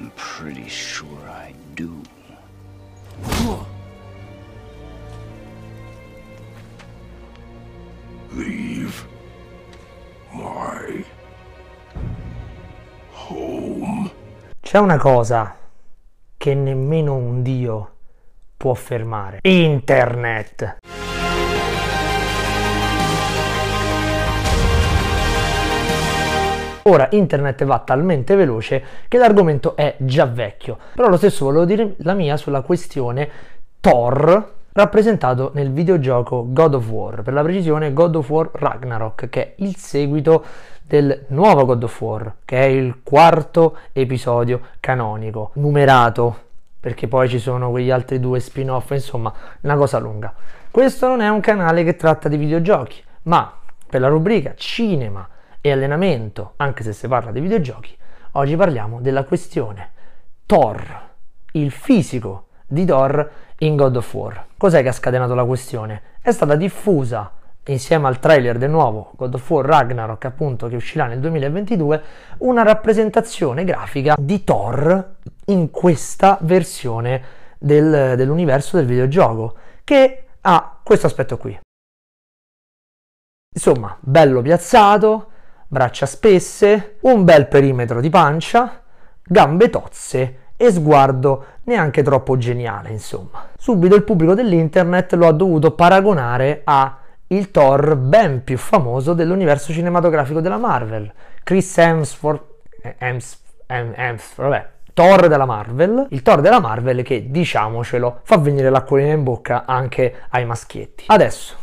I'm pretty sure I do. Leave my home. C'è una cosa che nemmeno un dio può fermare. Internet. Ora internet va talmente veloce che l'argomento è già vecchio, però lo stesso volevo dire la mia sulla questione Thor rappresentato nel videogioco God of War, per la precisione God of War Ragnarok, che è il seguito del nuovo God of War, che è il quarto episodio canonico, numerato, perché poi ci sono quegli altri due spin-off, insomma, una cosa lunga. Questo non è un canale che tratta di videogiochi, ma per la rubrica cinema e allenamento, anche se si parla di videogiochi, oggi parliamo della questione Thor, il fisico di Thor in God of War. Cos'è che ha scatenato la questione? È stata diffusa insieme al trailer del nuovo God of War Ragnarok, appunto, che uscirà nel 2022, una rappresentazione grafica di Thor in questa versione del, dell'universo del videogioco, che ha questo aspetto qui. Insomma, bello piazzato, braccia spesse, un bel perimetro di pancia, gambe tozze e sguardo neanche troppo geniale, insomma. Subito il pubblico dell'internet lo ha dovuto paragonare a il Thor ben più famoso dell'universo cinematografico della Marvel, Chris Hemsworth, Hems, Hemsworth, vabbè, Thor della Marvel, il Thor della Marvel che, diciamocelo, fa venire l'acquolina in bocca anche ai maschietti. Adesso,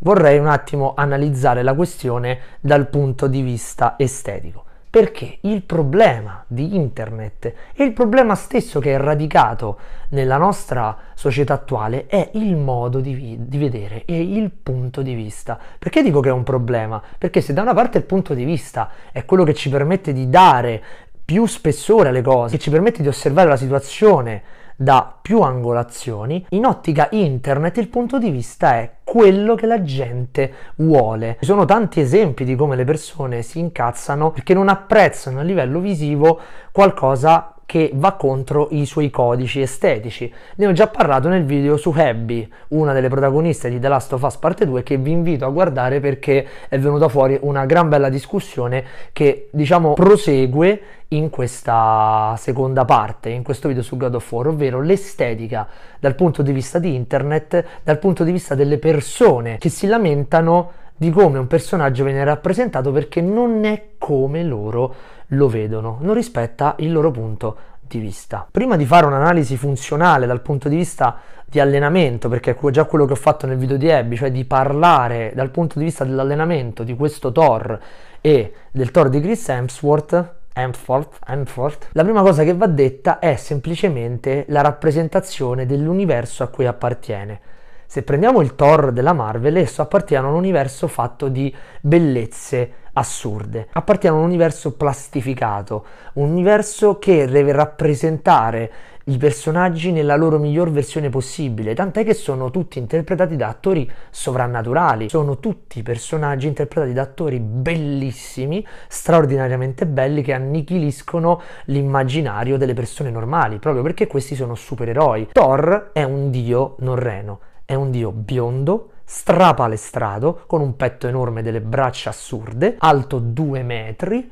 vorrei un attimo analizzare la questione dal punto di vista estetico. Perché il problema di internet e il problema stesso che è radicato nella nostra società attuale è il modo di, di, vedere e il punto di vista. Perché dico che è un problema? Perché se da una parte il punto di vista è quello che ci permette di dare più spessore alle cose, che ci permette di osservare la situazione da più angolazioni, in ottica internet il punto di vista è quello che la gente vuole. Ci sono tanti esempi di come le persone si incazzano perché non apprezzano a livello visivo qualcosa che va contro i suoi codici estetici. Ne ho già parlato nel video su Abby, una delle protagoniste di The Last of Us Parte 2, che vi invito a guardare perché è venuta fuori una gran bella discussione che diciamo prosegue in questa seconda parte, in questo video su God of War, ovvero l'estetica dal punto di vista di internet, dal punto di vista delle persone che si lamentano di come un personaggio viene rappresentato perché non è come loro lo vedono, non rispetta il loro punto di vista. Prima di fare un'analisi funzionale dal punto di vista di allenamento, perché è già quello che ho fatto nel video di Abby, cioè di parlare dal punto di vista dell'allenamento di questo Thor e del Thor di Chris Hemsworth, Hemsworth, Hemsworth, la prima cosa che va detta è semplicemente la rappresentazione dell'universo a cui appartiene. Se prendiamo il Thor della Marvel, esso appartiene a un universo fatto di bellezze assurde, appartiene a un universo plastificato, un universo che deve rappresentare i personaggi nella loro miglior versione possibile, tant'è che sono tutti interpretati da attori sovrannaturali, sono tutti personaggi interpretati da attori bellissimi, straordinariamente belli, che annichiliscono l'immaginario delle persone normali, proprio perché questi sono supereroi. Thor è un dio norreno, è un dio biondo, strapalestrato, con un petto enorme, delle braccia assurde, alto due metri,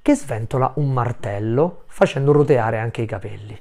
che sventola un martello facendo roteare anche i capelli.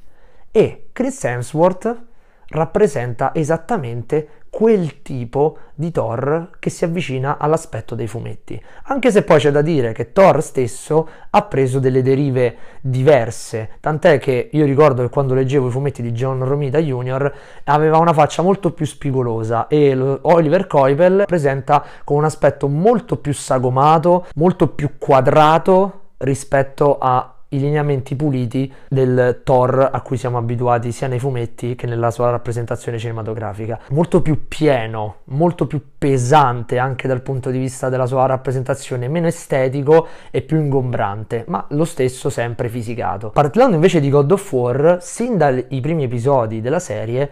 E Chris Hemsworth rappresenta esattamente quel tipo di Thor che si avvicina all'aspetto dei fumetti. Anche se poi c'è da dire che Thor stesso ha preso delle derive diverse, tant'è che io ricordo che quando leggevo i fumetti di John Romita Jr. aveva una faccia molto più spigolosa e Oliver Coipel presenta con un aspetto molto più sagomato, molto più quadrato rispetto a i lineamenti puliti del Thor a cui siamo abituati sia nei fumetti che nella sua rappresentazione cinematografica. Molto più pieno, molto più pesante anche dal punto di vista della sua rappresentazione, meno estetico e più ingombrante, ma lo stesso sempre fisicato. Parlando invece di God of War, sin dai primi episodi della serie,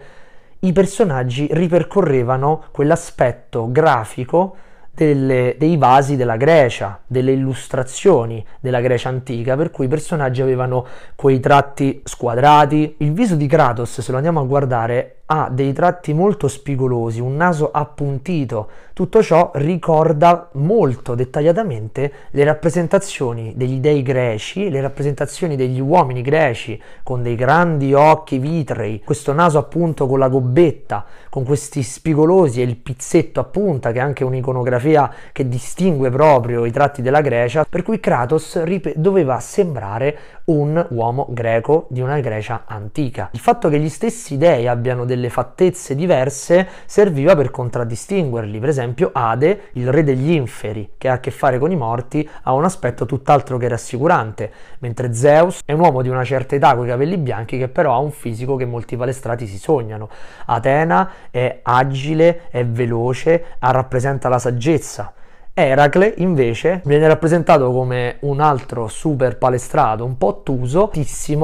i personaggi ripercorrevano quell'aspetto grafico delle, dei vasi della Grecia, delle illustrazioni della Grecia antica, per cui i personaggi avevano quei tratti squadrati. Il viso di Kratos, se lo andiamo a guardare, ha dei tratti molto spigolosi, un naso appuntito. Tutto ciò ricorda molto dettagliatamente le rappresentazioni degli dei greci, le rappresentazioni degli uomini greci con dei grandi occhi vitrei, questo naso appunto con la gobbetta, con questi spigolosi e il pizzetto a punta, che è anche un'iconografia che distingue proprio i tratti della Grecia, per cui Kratos doveva sembrare un uomo greco di una Grecia antica. Il fatto che gli stessi dei abbiano delle fattezze diverse serviva per contraddistinguerli. Per esempio, Ade, il re degli inferi, che ha a che fare con i morti, ha un aspetto tutt'altro che rassicurante, mentre Zeus è un uomo di una certa età con i capelli bianchi che però ha un fisico che molti palestrati si sognano. Atena è agile, è veloce, rappresenta la saggezza. Eracle invece viene rappresentato come un altro super palestrato, un po' ottuso,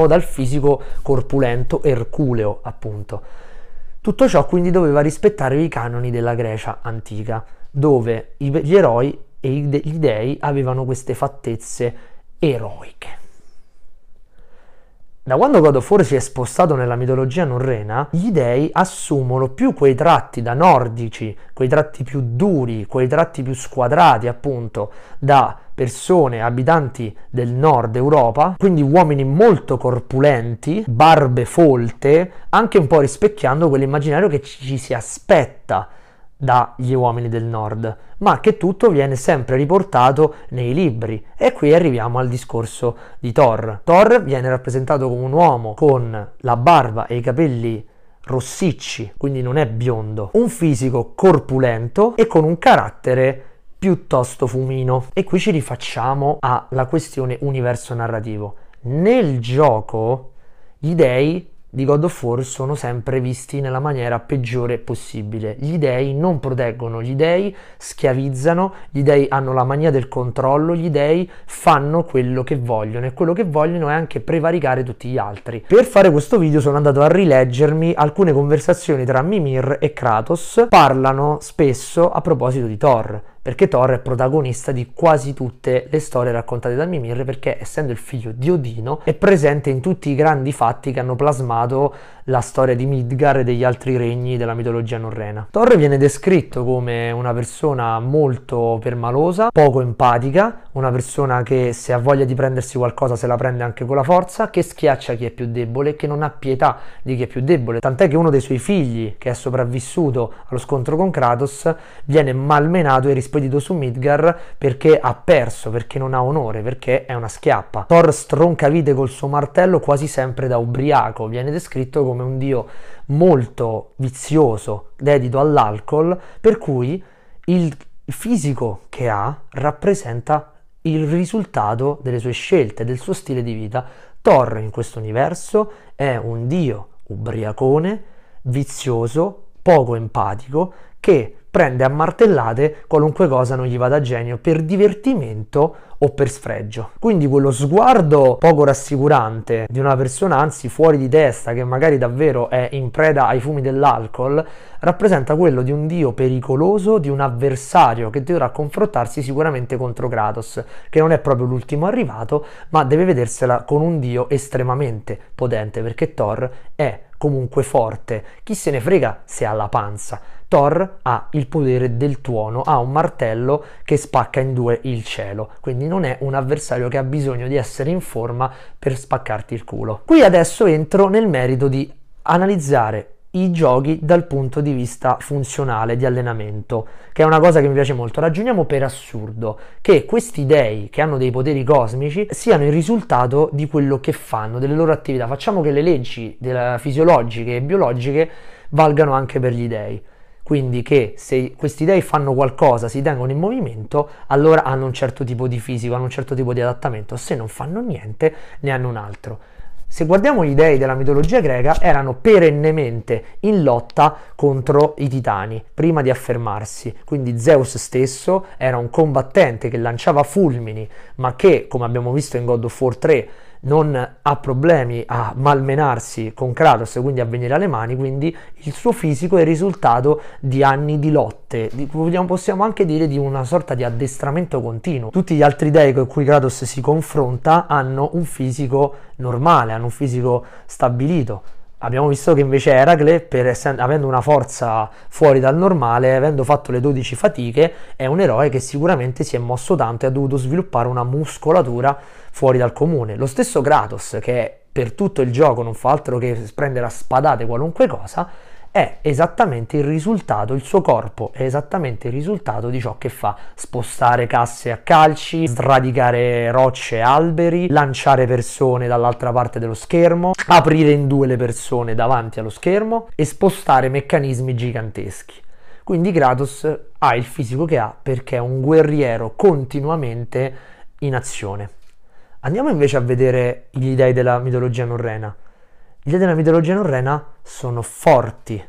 dal fisico corpulento erculeo, appunto. Tutto ciò quindi doveva rispettare i canoni della Grecia antica, dove gli eroi e gli dei avevano queste fattezze eroiche. Da quando God of War si è spostato nella mitologia norrena, gli dei assumono più quei tratti da nordici, quei tratti più duri, quei tratti più squadrati appunto da persone abitanti del nord Europa, quindi uomini molto corpulenti, barbe folte, anche un po' rispecchiando quell'immaginario che ci si aspetta dagli uomini del nord, ma che tutto viene sempre riportato nei libri. E qui arriviamo al discorso di Thor. Thor viene rappresentato come un uomo con la barba e i capelli rossicci, quindi non è biondo, un fisico corpulento e con un carattere piuttosto fumino. E qui ci rifacciamo alla questione universo narrativo. Nel gioco gli dei di God of War sono sempre visti nella maniera peggiore possibile. Gli dei non proteggono, gli dei schiavizzano, gli dei hanno la mania del controllo, gli dei fanno quello che vogliono e quello che vogliono è anche prevaricare tutti gli altri. Per fare questo video sono andato a rileggermi alcune conversazioni tra Mimir e Kratos, parlano spesso a proposito di Thor perché Thor è protagonista di quasi tutte le storie raccontate da Mimir perché essendo il figlio di Odino è presente in tutti i grandi fatti che hanno plasmato la storia di Midgar e degli altri regni della mitologia norrena. Thor viene descritto come una persona molto permalosa, poco empatica, una persona che se ha voglia di prendersi qualcosa se la prende anche con la forza, che schiaccia chi è più debole, che non ha pietà di chi è più debole, tant'è che uno dei suoi figli, che è sopravvissuto allo scontro con Kratos, viene malmenato e rispedito su Midgar perché ha perso, perché non ha onore, perché è una schiappa. Thor stronca vite col suo martello quasi sempre da ubriaco, viene descritto come come un dio molto vizioso, dedito all'alcol, per cui il fisico che ha rappresenta il risultato delle sue scelte, del suo stile di vita. Thor in questo universo è un dio ubriacone, vizioso, poco empatico, che prende a martellate qualunque cosa non gli vada a genio per divertimento o per sfregio. Quindi quello sguardo poco rassicurante di una persona, anzi fuori di testa, che magari davvero è in preda ai fumi dell'alcol, rappresenta quello di un dio pericoloso, di un avversario che dovrà confrontarsi sicuramente contro Kratos, che non è proprio l'ultimo arrivato, ma deve vedersela con un dio estremamente potente, perché Thor è comunque forte. Chi se ne frega se ha la panza. Thor ha il potere del tuono, ha un martello che spacca in due il cielo, quindi non è un avversario che ha bisogno di essere in forma per spaccarti il culo. Qui adesso entro nel merito di analizzare i giochi dal punto di vista funzionale di allenamento, che è una cosa che mi piace molto. Ragioniamo per assurdo che questi dei che hanno dei poteri cosmici siano il risultato di quello che fanno, delle loro attività. Facciamo che le leggi fisiologiche e biologiche valgano anche per gli dei. Quindi che se questi dei fanno qualcosa, si tengono in movimento, allora hanno un certo tipo di fisico, hanno un certo tipo di adattamento. Se non fanno niente, ne hanno un altro. Se guardiamo gli dei della mitologia greca, erano perennemente in lotta contro i titani prima di affermarsi. Quindi Zeus stesso era un combattente che lanciava fulmini, ma che, come abbiamo visto in God of War 3, non ha problemi a malmenarsi con Kratos, quindi a venire alle mani, quindi il suo fisico è il risultato di anni di lotte, di, possiamo anche dire di una sorta di addestramento continuo. Tutti gli altri dei con cui Kratos si confronta hanno un fisico normale, hanno un fisico stabilito. Abbiamo visto che invece Eracle, essendo, avendo una forza fuori dal normale, avendo fatto le 12 fatiche, è un eroe che sicuramente si è mosso tanto e ha dovuto sviluppare una muscolatura fuori dal comune. Lo stesso Kratos, che per tutto il gioco non fa altro che prendere a spadate qualunque cosa, è esattamente il risultato, il suo corpo è esattamente il risultato di ciò che fa spostare casse a calci, sradicare rocce e alberi, lanciare persone dall'altra parte dello schermo, aprire in due le persone davanti allo schermo e spostare meccanismi giganteschi. Quindi Kratos ha il fisico che ha perché è un guerriero continuamente in azione. Andiamo invece a vedere gli dei della mitologia norrena. Gli dei della mitologia norrena sono forti.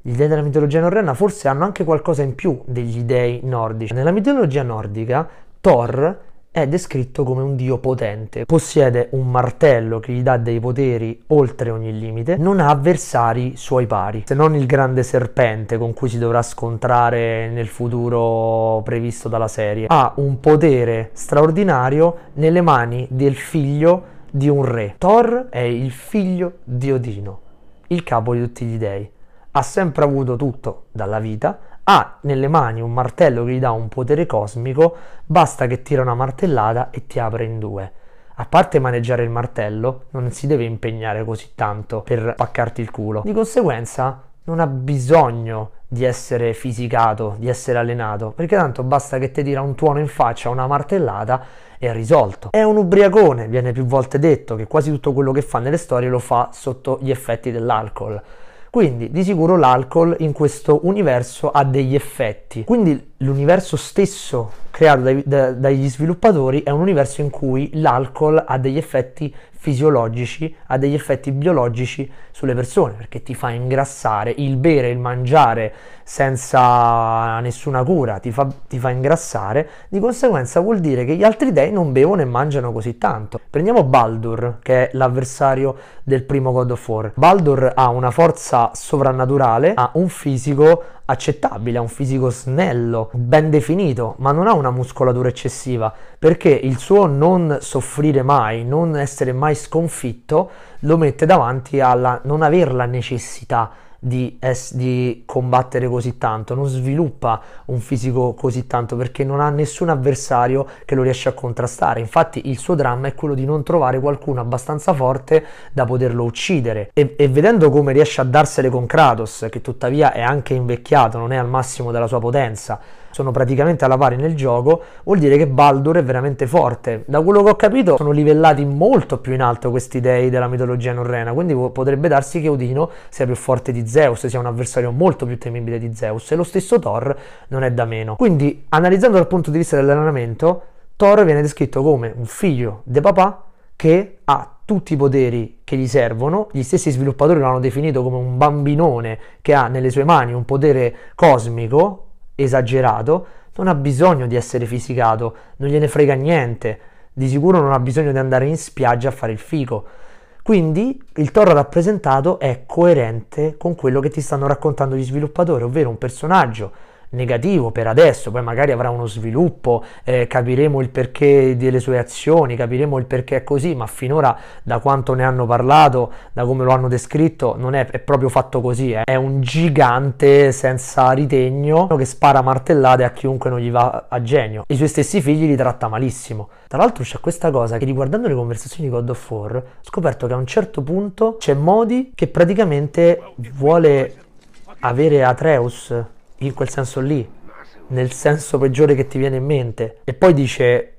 Gli dei della mitologia norrena forse hanno anche qualcosa in più degli dei nordici. Nella mitologia nordica Thor è descritto come un dio potente, possiede un martello che gli dà dei poteri oltre ogni limite, non ha avversari suoi pari, se non il grande serpente con cui si dovrà scontrare nel futuro previsto dalla serie. Ha un potere straordinario nelle mani del figlio di un re. Thor è il figlio di Odino, il capo di tutti gli dei. Ha sempre avuto tutto dalla vita, ha nelle mani un martello che gli dà un potere cosmico, basta che tira una martellata e ti apre in due. A parte maneggiare il martello, non si deve impegnare così tanto per spaccarti il culo. Di conseguenza, non ha bisogno di essere fisicato, di essere allenato, perché tanto basta che ti tira un tuono in faccia, una martellata è risolto. È un ubriacone, viene più volte detto, che quasi tutto quello che fa nelle storie lo fa sotto gli effetti dell'alcol. Quindi di sicuro l'alcol in questo universo ha degli effetti. Quindi l'universo stesso creato dai, da, dagli sviluppatori è un universo in cui l'alcol ha degli effetti fisiologici, ha degli effetti biologici sulle persone, perché ti fa ingrassare, il bere, il mangiare senza nessuna cura ti fa, ti fa ingrassare, di conseguenza vuol dire che gli altri dei non bevono e mangiano così tanto. Prendiamo Baldur, che è l'avversario del primo God of War. Baldur ha una forza sovrannaturale, ha un fisico accettabile, ha un fisico snello, ben definito, ma non ha una muscolatura eccessiva, perché il suo non soffrire mai, non essere mai sconfitto, lo mette davanti alla non aver la necessità di, es- di, combattere così tanto, non sviluppa un fisico così tanto perché non ha nessun avversario che lo riesce a contrastare. Infatti il suo dramma è quello di non trovare qualcuno abbastanza forte da poterlo uccidere. E, e vedendo come riesce a darsele con Kratos, che tuttavia è anche invecchiato, non è al massimo della sua potenza, sono praticamente alla pari nel gioco, vuol dire che Baldur è veramente forte. Da quello che ho capito sono livellati molto più in alto questi dei della mitologia norrena, quindi potrebbe darsi che Odino sia più forte di Zeus, sia un avversario molto più temibile di Zeus e lo stesso Thor non è da meno. Quindi, analizzando dal punto di vista dell'allenamento, Thor viene descritto come un figlio di papà che ha tutti i poteri che gli servono, gli stessi sviluppatori lo hanno definito come un bambinone che ha nelle sue mani un potere cosmico esagerato, non ha bisogno di essere fisicato, non gliene frega niente, di sicuro non ha bisogno di andare in spiaggia a fare il fico. Quindi il toro rappresentato è coerente con quello che ti stanno raccontando gli sviluppatori, ovvero un personaggio negativo per adesso, poi magari avrà uno sviluppo, eh, capiremo il perché delle sue azioni, capiremo il perché è così, ma finora da quanto ne hanno parlato, da come lo hanno descritto, non è, è proprio fatto così, eh. è un gigante senza ritegno che spara martellate a chiunque non gli va a genio. I suoi stessi figli li tratta malissimo. Tra l'altro c'è questa cosa che riguardando le conversazioni di God of War ho scoperto che a un certo punto c'è Modi che praticamente vuole avere Atreus in quel senso lì, nel senso peggiore che ti viene in mente. E poi dice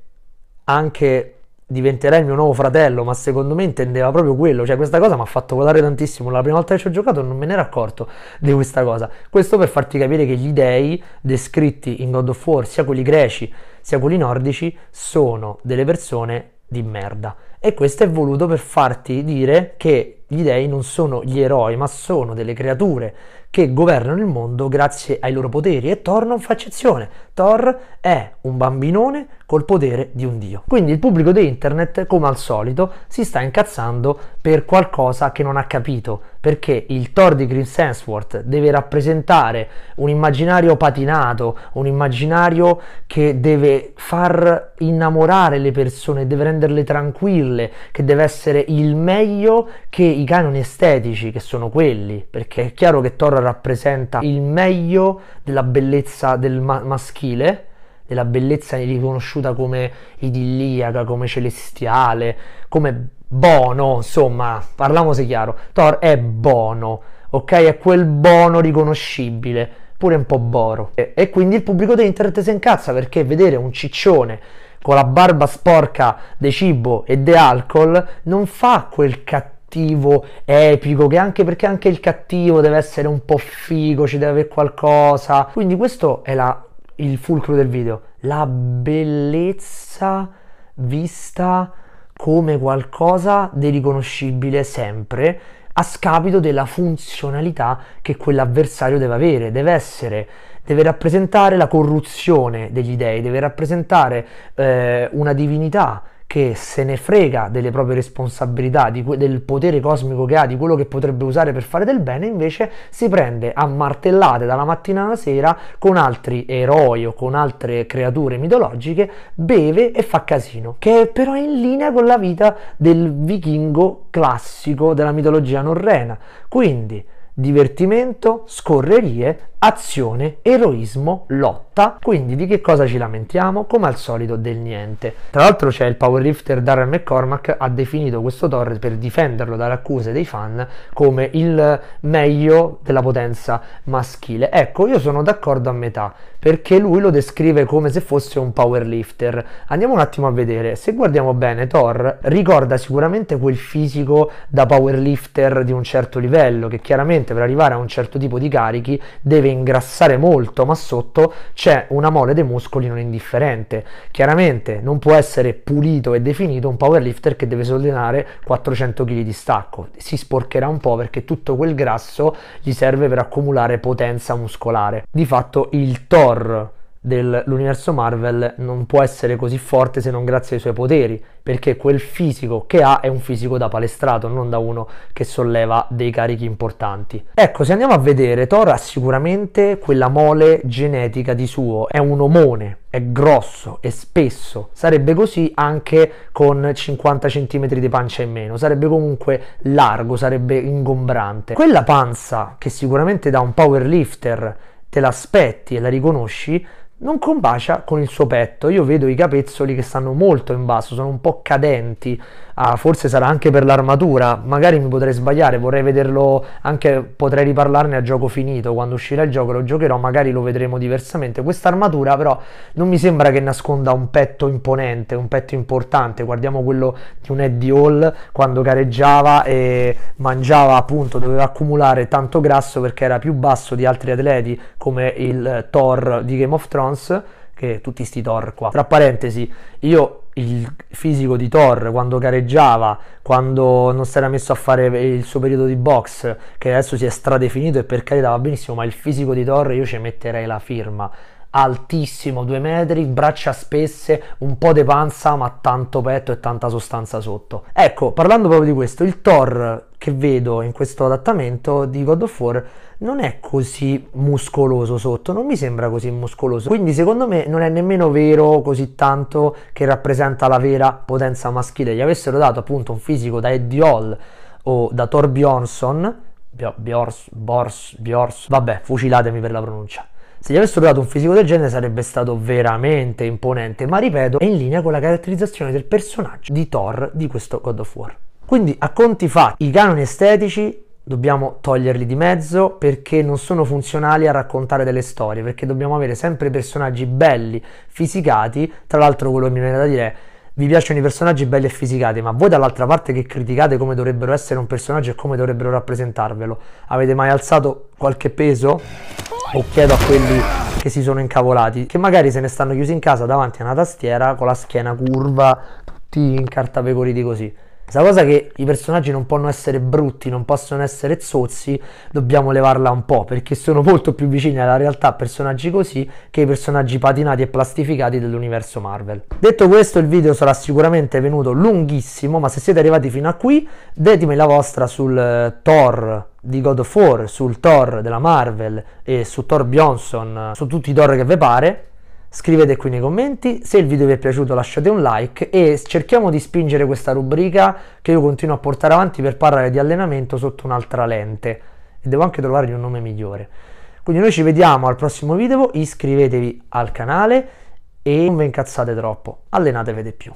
anche diventerai il mio nuovo fratello, ma secondo me intendeva proprio quello, cioè questa cosa mi ha fatto volare tantissimo, la prima volta che ci ho giocato non me ne ero accorto di questa cosa, questo per farti capire che gli dei descritti in God of War, sia quelli greci sia quelli nordici, sono delle persone di merda. E questo è voluto per farti dire che gli dei non sono gli eroi, ma sono delle creature che governano il mondo grazie ai loro poteri e Thor non fa eccezione. Thor è un bambinone col potere di un dio. Quindi il pubblico di internet, come al solito, si sta incazzando per qualcosa che non ha capito, perché il Thor di Chris Hemsworth deve rappresentare un immaginario patinato, un immaginario che deve far innamorare le persone, deve renderle tranquille, che deve essere il meglio che i canoni estetici, che sono quelli, perché è chiaro che Thor rappresenta il meglio della bellezza del ma- maschile, della bellezza riconosciuta come idilliaca, come celestiale, come bono, insomma, parliamoci chiaro, Thor è bono, ok? È quel bono riconoscibile, pure un po' boro. E, e quindi il pubblico di internet si incazza perché vedere un ciccione con la barba sporca di cibo e di alcol non fa quel cattivo epico che anche perché anche il cattivo deve essere un po' figo, ci deve avere qualcosa. Quindi questo è la il fulcro del video, la bellezza vista come qualcosa di riconoscibile sempre a scapito della funzionalità che quell'avversario deve avere, deve essere deve rappresentare la corruzione degli dei, deve rappresentare eh, una divinità che se ne frega delle proprie responsabilità, que- del potere cosmico che ha, di quello che potrebbe usare per fare del bene, invece si prende a martellate dalla mattina alla sera con altri eroi o con altre creature mitologiche, beve e fa casino, che però è in linea con la vita del vichingo classico della mitologia norrena. Quindi divertimento, scorrerie, azione, eroismo, lotta. Quindi di che cosa ci lamentiamo? Come al solito del niente. Tra l'altro c'è il powerlifter Darren McCormack ha definito questo Thor per difenderlo dalle accuse dei fan come il meglio della potenza maschile. Ecco, io sono d'accordo a metà perché lui lo descrive come se fosse un powerlifter. Andiamo un attimo a vedere. Se guardiamo bene, Thor ricorda sicuramente quel fisico da powerlifter di un certo livello che chiaramente per arrivare a un certo tipo di carichi deve ingrassare molto, ma sotto c'è una mole dei muscoli non indifferente. Chiaramente non può essere pulito e definito un powerlifter che deve sollevare 400 kg di stacco. Si sporcherà un po' perché tutto quel grasso gli serve per accumulare potenza muscolare. Di fatto il Thor dell'universo Marvel non può essere così forte se non grazie ai suoi poteri, perché quel fisico che ha è un fisico da palestrato, non da uno che solleva dei carichi importanti. Ecco, se andiamo a vedere, Thor ha sicuramente quella mole genetica di suo, è un omone, è grosso, è spesso, sarebbe così anche con 50 cm di pancia in meno, sarebbe comunque largo, sarebbe ingombrante. Quella panza che sicuramente da un powerlifter te l'aspetti e la riconosci, non combacia con il suo petto. Io vedo i capezzoli che stanno molto in basso, sono un po' cadenti. Ah, forse sarà anche per l'armatura, magari mi potrei sbagliare, vorrei vederlo anche, potrei riparlarne a gioco finito, quando uscirà il gioco lo giocherò, magari lo vedremo diversamente. Questa armatura però non mi sembra che nasconda un petto imponente, un petto importante, guardiamo quello di un Eddie Hall quando gareggiava e mangiava appunto, doveva accumulare tanto grasso perché era più basso di altri atleti come il Thor di Game of Thrones che tutti sti Thor qua. Tra parentesi, io il fisico di Thor quando gareggiava, quando non si era messo a fare il suo periodo di box, che adesso si è stradefinito e per carità va benissimo, ma il fisico di Thor io ci metterei la firma altissimo, due metri, braccia spesse, un po' di panza, ma tanto petto e tanta sostanza sotto. Ecco, parlando proprio di questo, il Thor che vedo in questo adattamento di God of War non è così muscoloso sotto, non mi sembra così muscoloso. Quindi secondo me non è nemmeno vero così tanto che rappresenta la vera potenza maschile. Gli avessero dato appunto un fisico da Eddie Hall o da Thor Bjornsson, Bjors, Bors, Bjors, vabbè, fucilatemi per la pronuncia se gli avessero dato un fisico del genere sarebbe stato veramente imponente, ma ripeto, è in linea con la caratterizzazione del personaggio di Thor di questo God of War. Quindi a conti fatti, i canoni estetici dobbiamo toglierli di mezzo perché non sono funzionali a raccontare delle storie, perché dobbiamo avere sempre personaggi belli, fisicati, tra l'altro quello che mi viene da dire è vi piacciono i personaggi belli e fisicati, ma voi dall'altra parte che criticate come dovrebbero essere un personaggio e come dovrebbero rappresentarvelo, avete mai alzato qualche peso? O chiedo a quelli che si sono incavolati, che magari se ne stanno chiusi in casa davanti a una tastiera con la schiena curva, tutti incartapecoriti così. Questa cosa che i personaggi non possono essere brutti, non possono essere zozzi, dobbiamo levarla un po', perché sono molto più vicini alla realtà personaggi così che i personaggi patinati e plastificati dell'universo Marvel. Detto questo, il video sarà sicuramente venuto lunghissimo, ma se siete arrivati fino a qui, ditemi la vostra sul eh, Thor di God of War, sul Thor della Marvel e su Thor Bjornsson, su tutti i Thor che vi pare Scrivete qui nei commenti, se il video vi è piaciuto lasciate un like e cerchiamo di spingere questa rubrica che io continuo a portare avanti per parlare di allenamento sotto un'altra lente e devo anche trovargli un nome migliore. Quindi noi ci vediamo al prossimo video, iscrivetevi al canale e non vi incazzate troppo, allenatevi di più.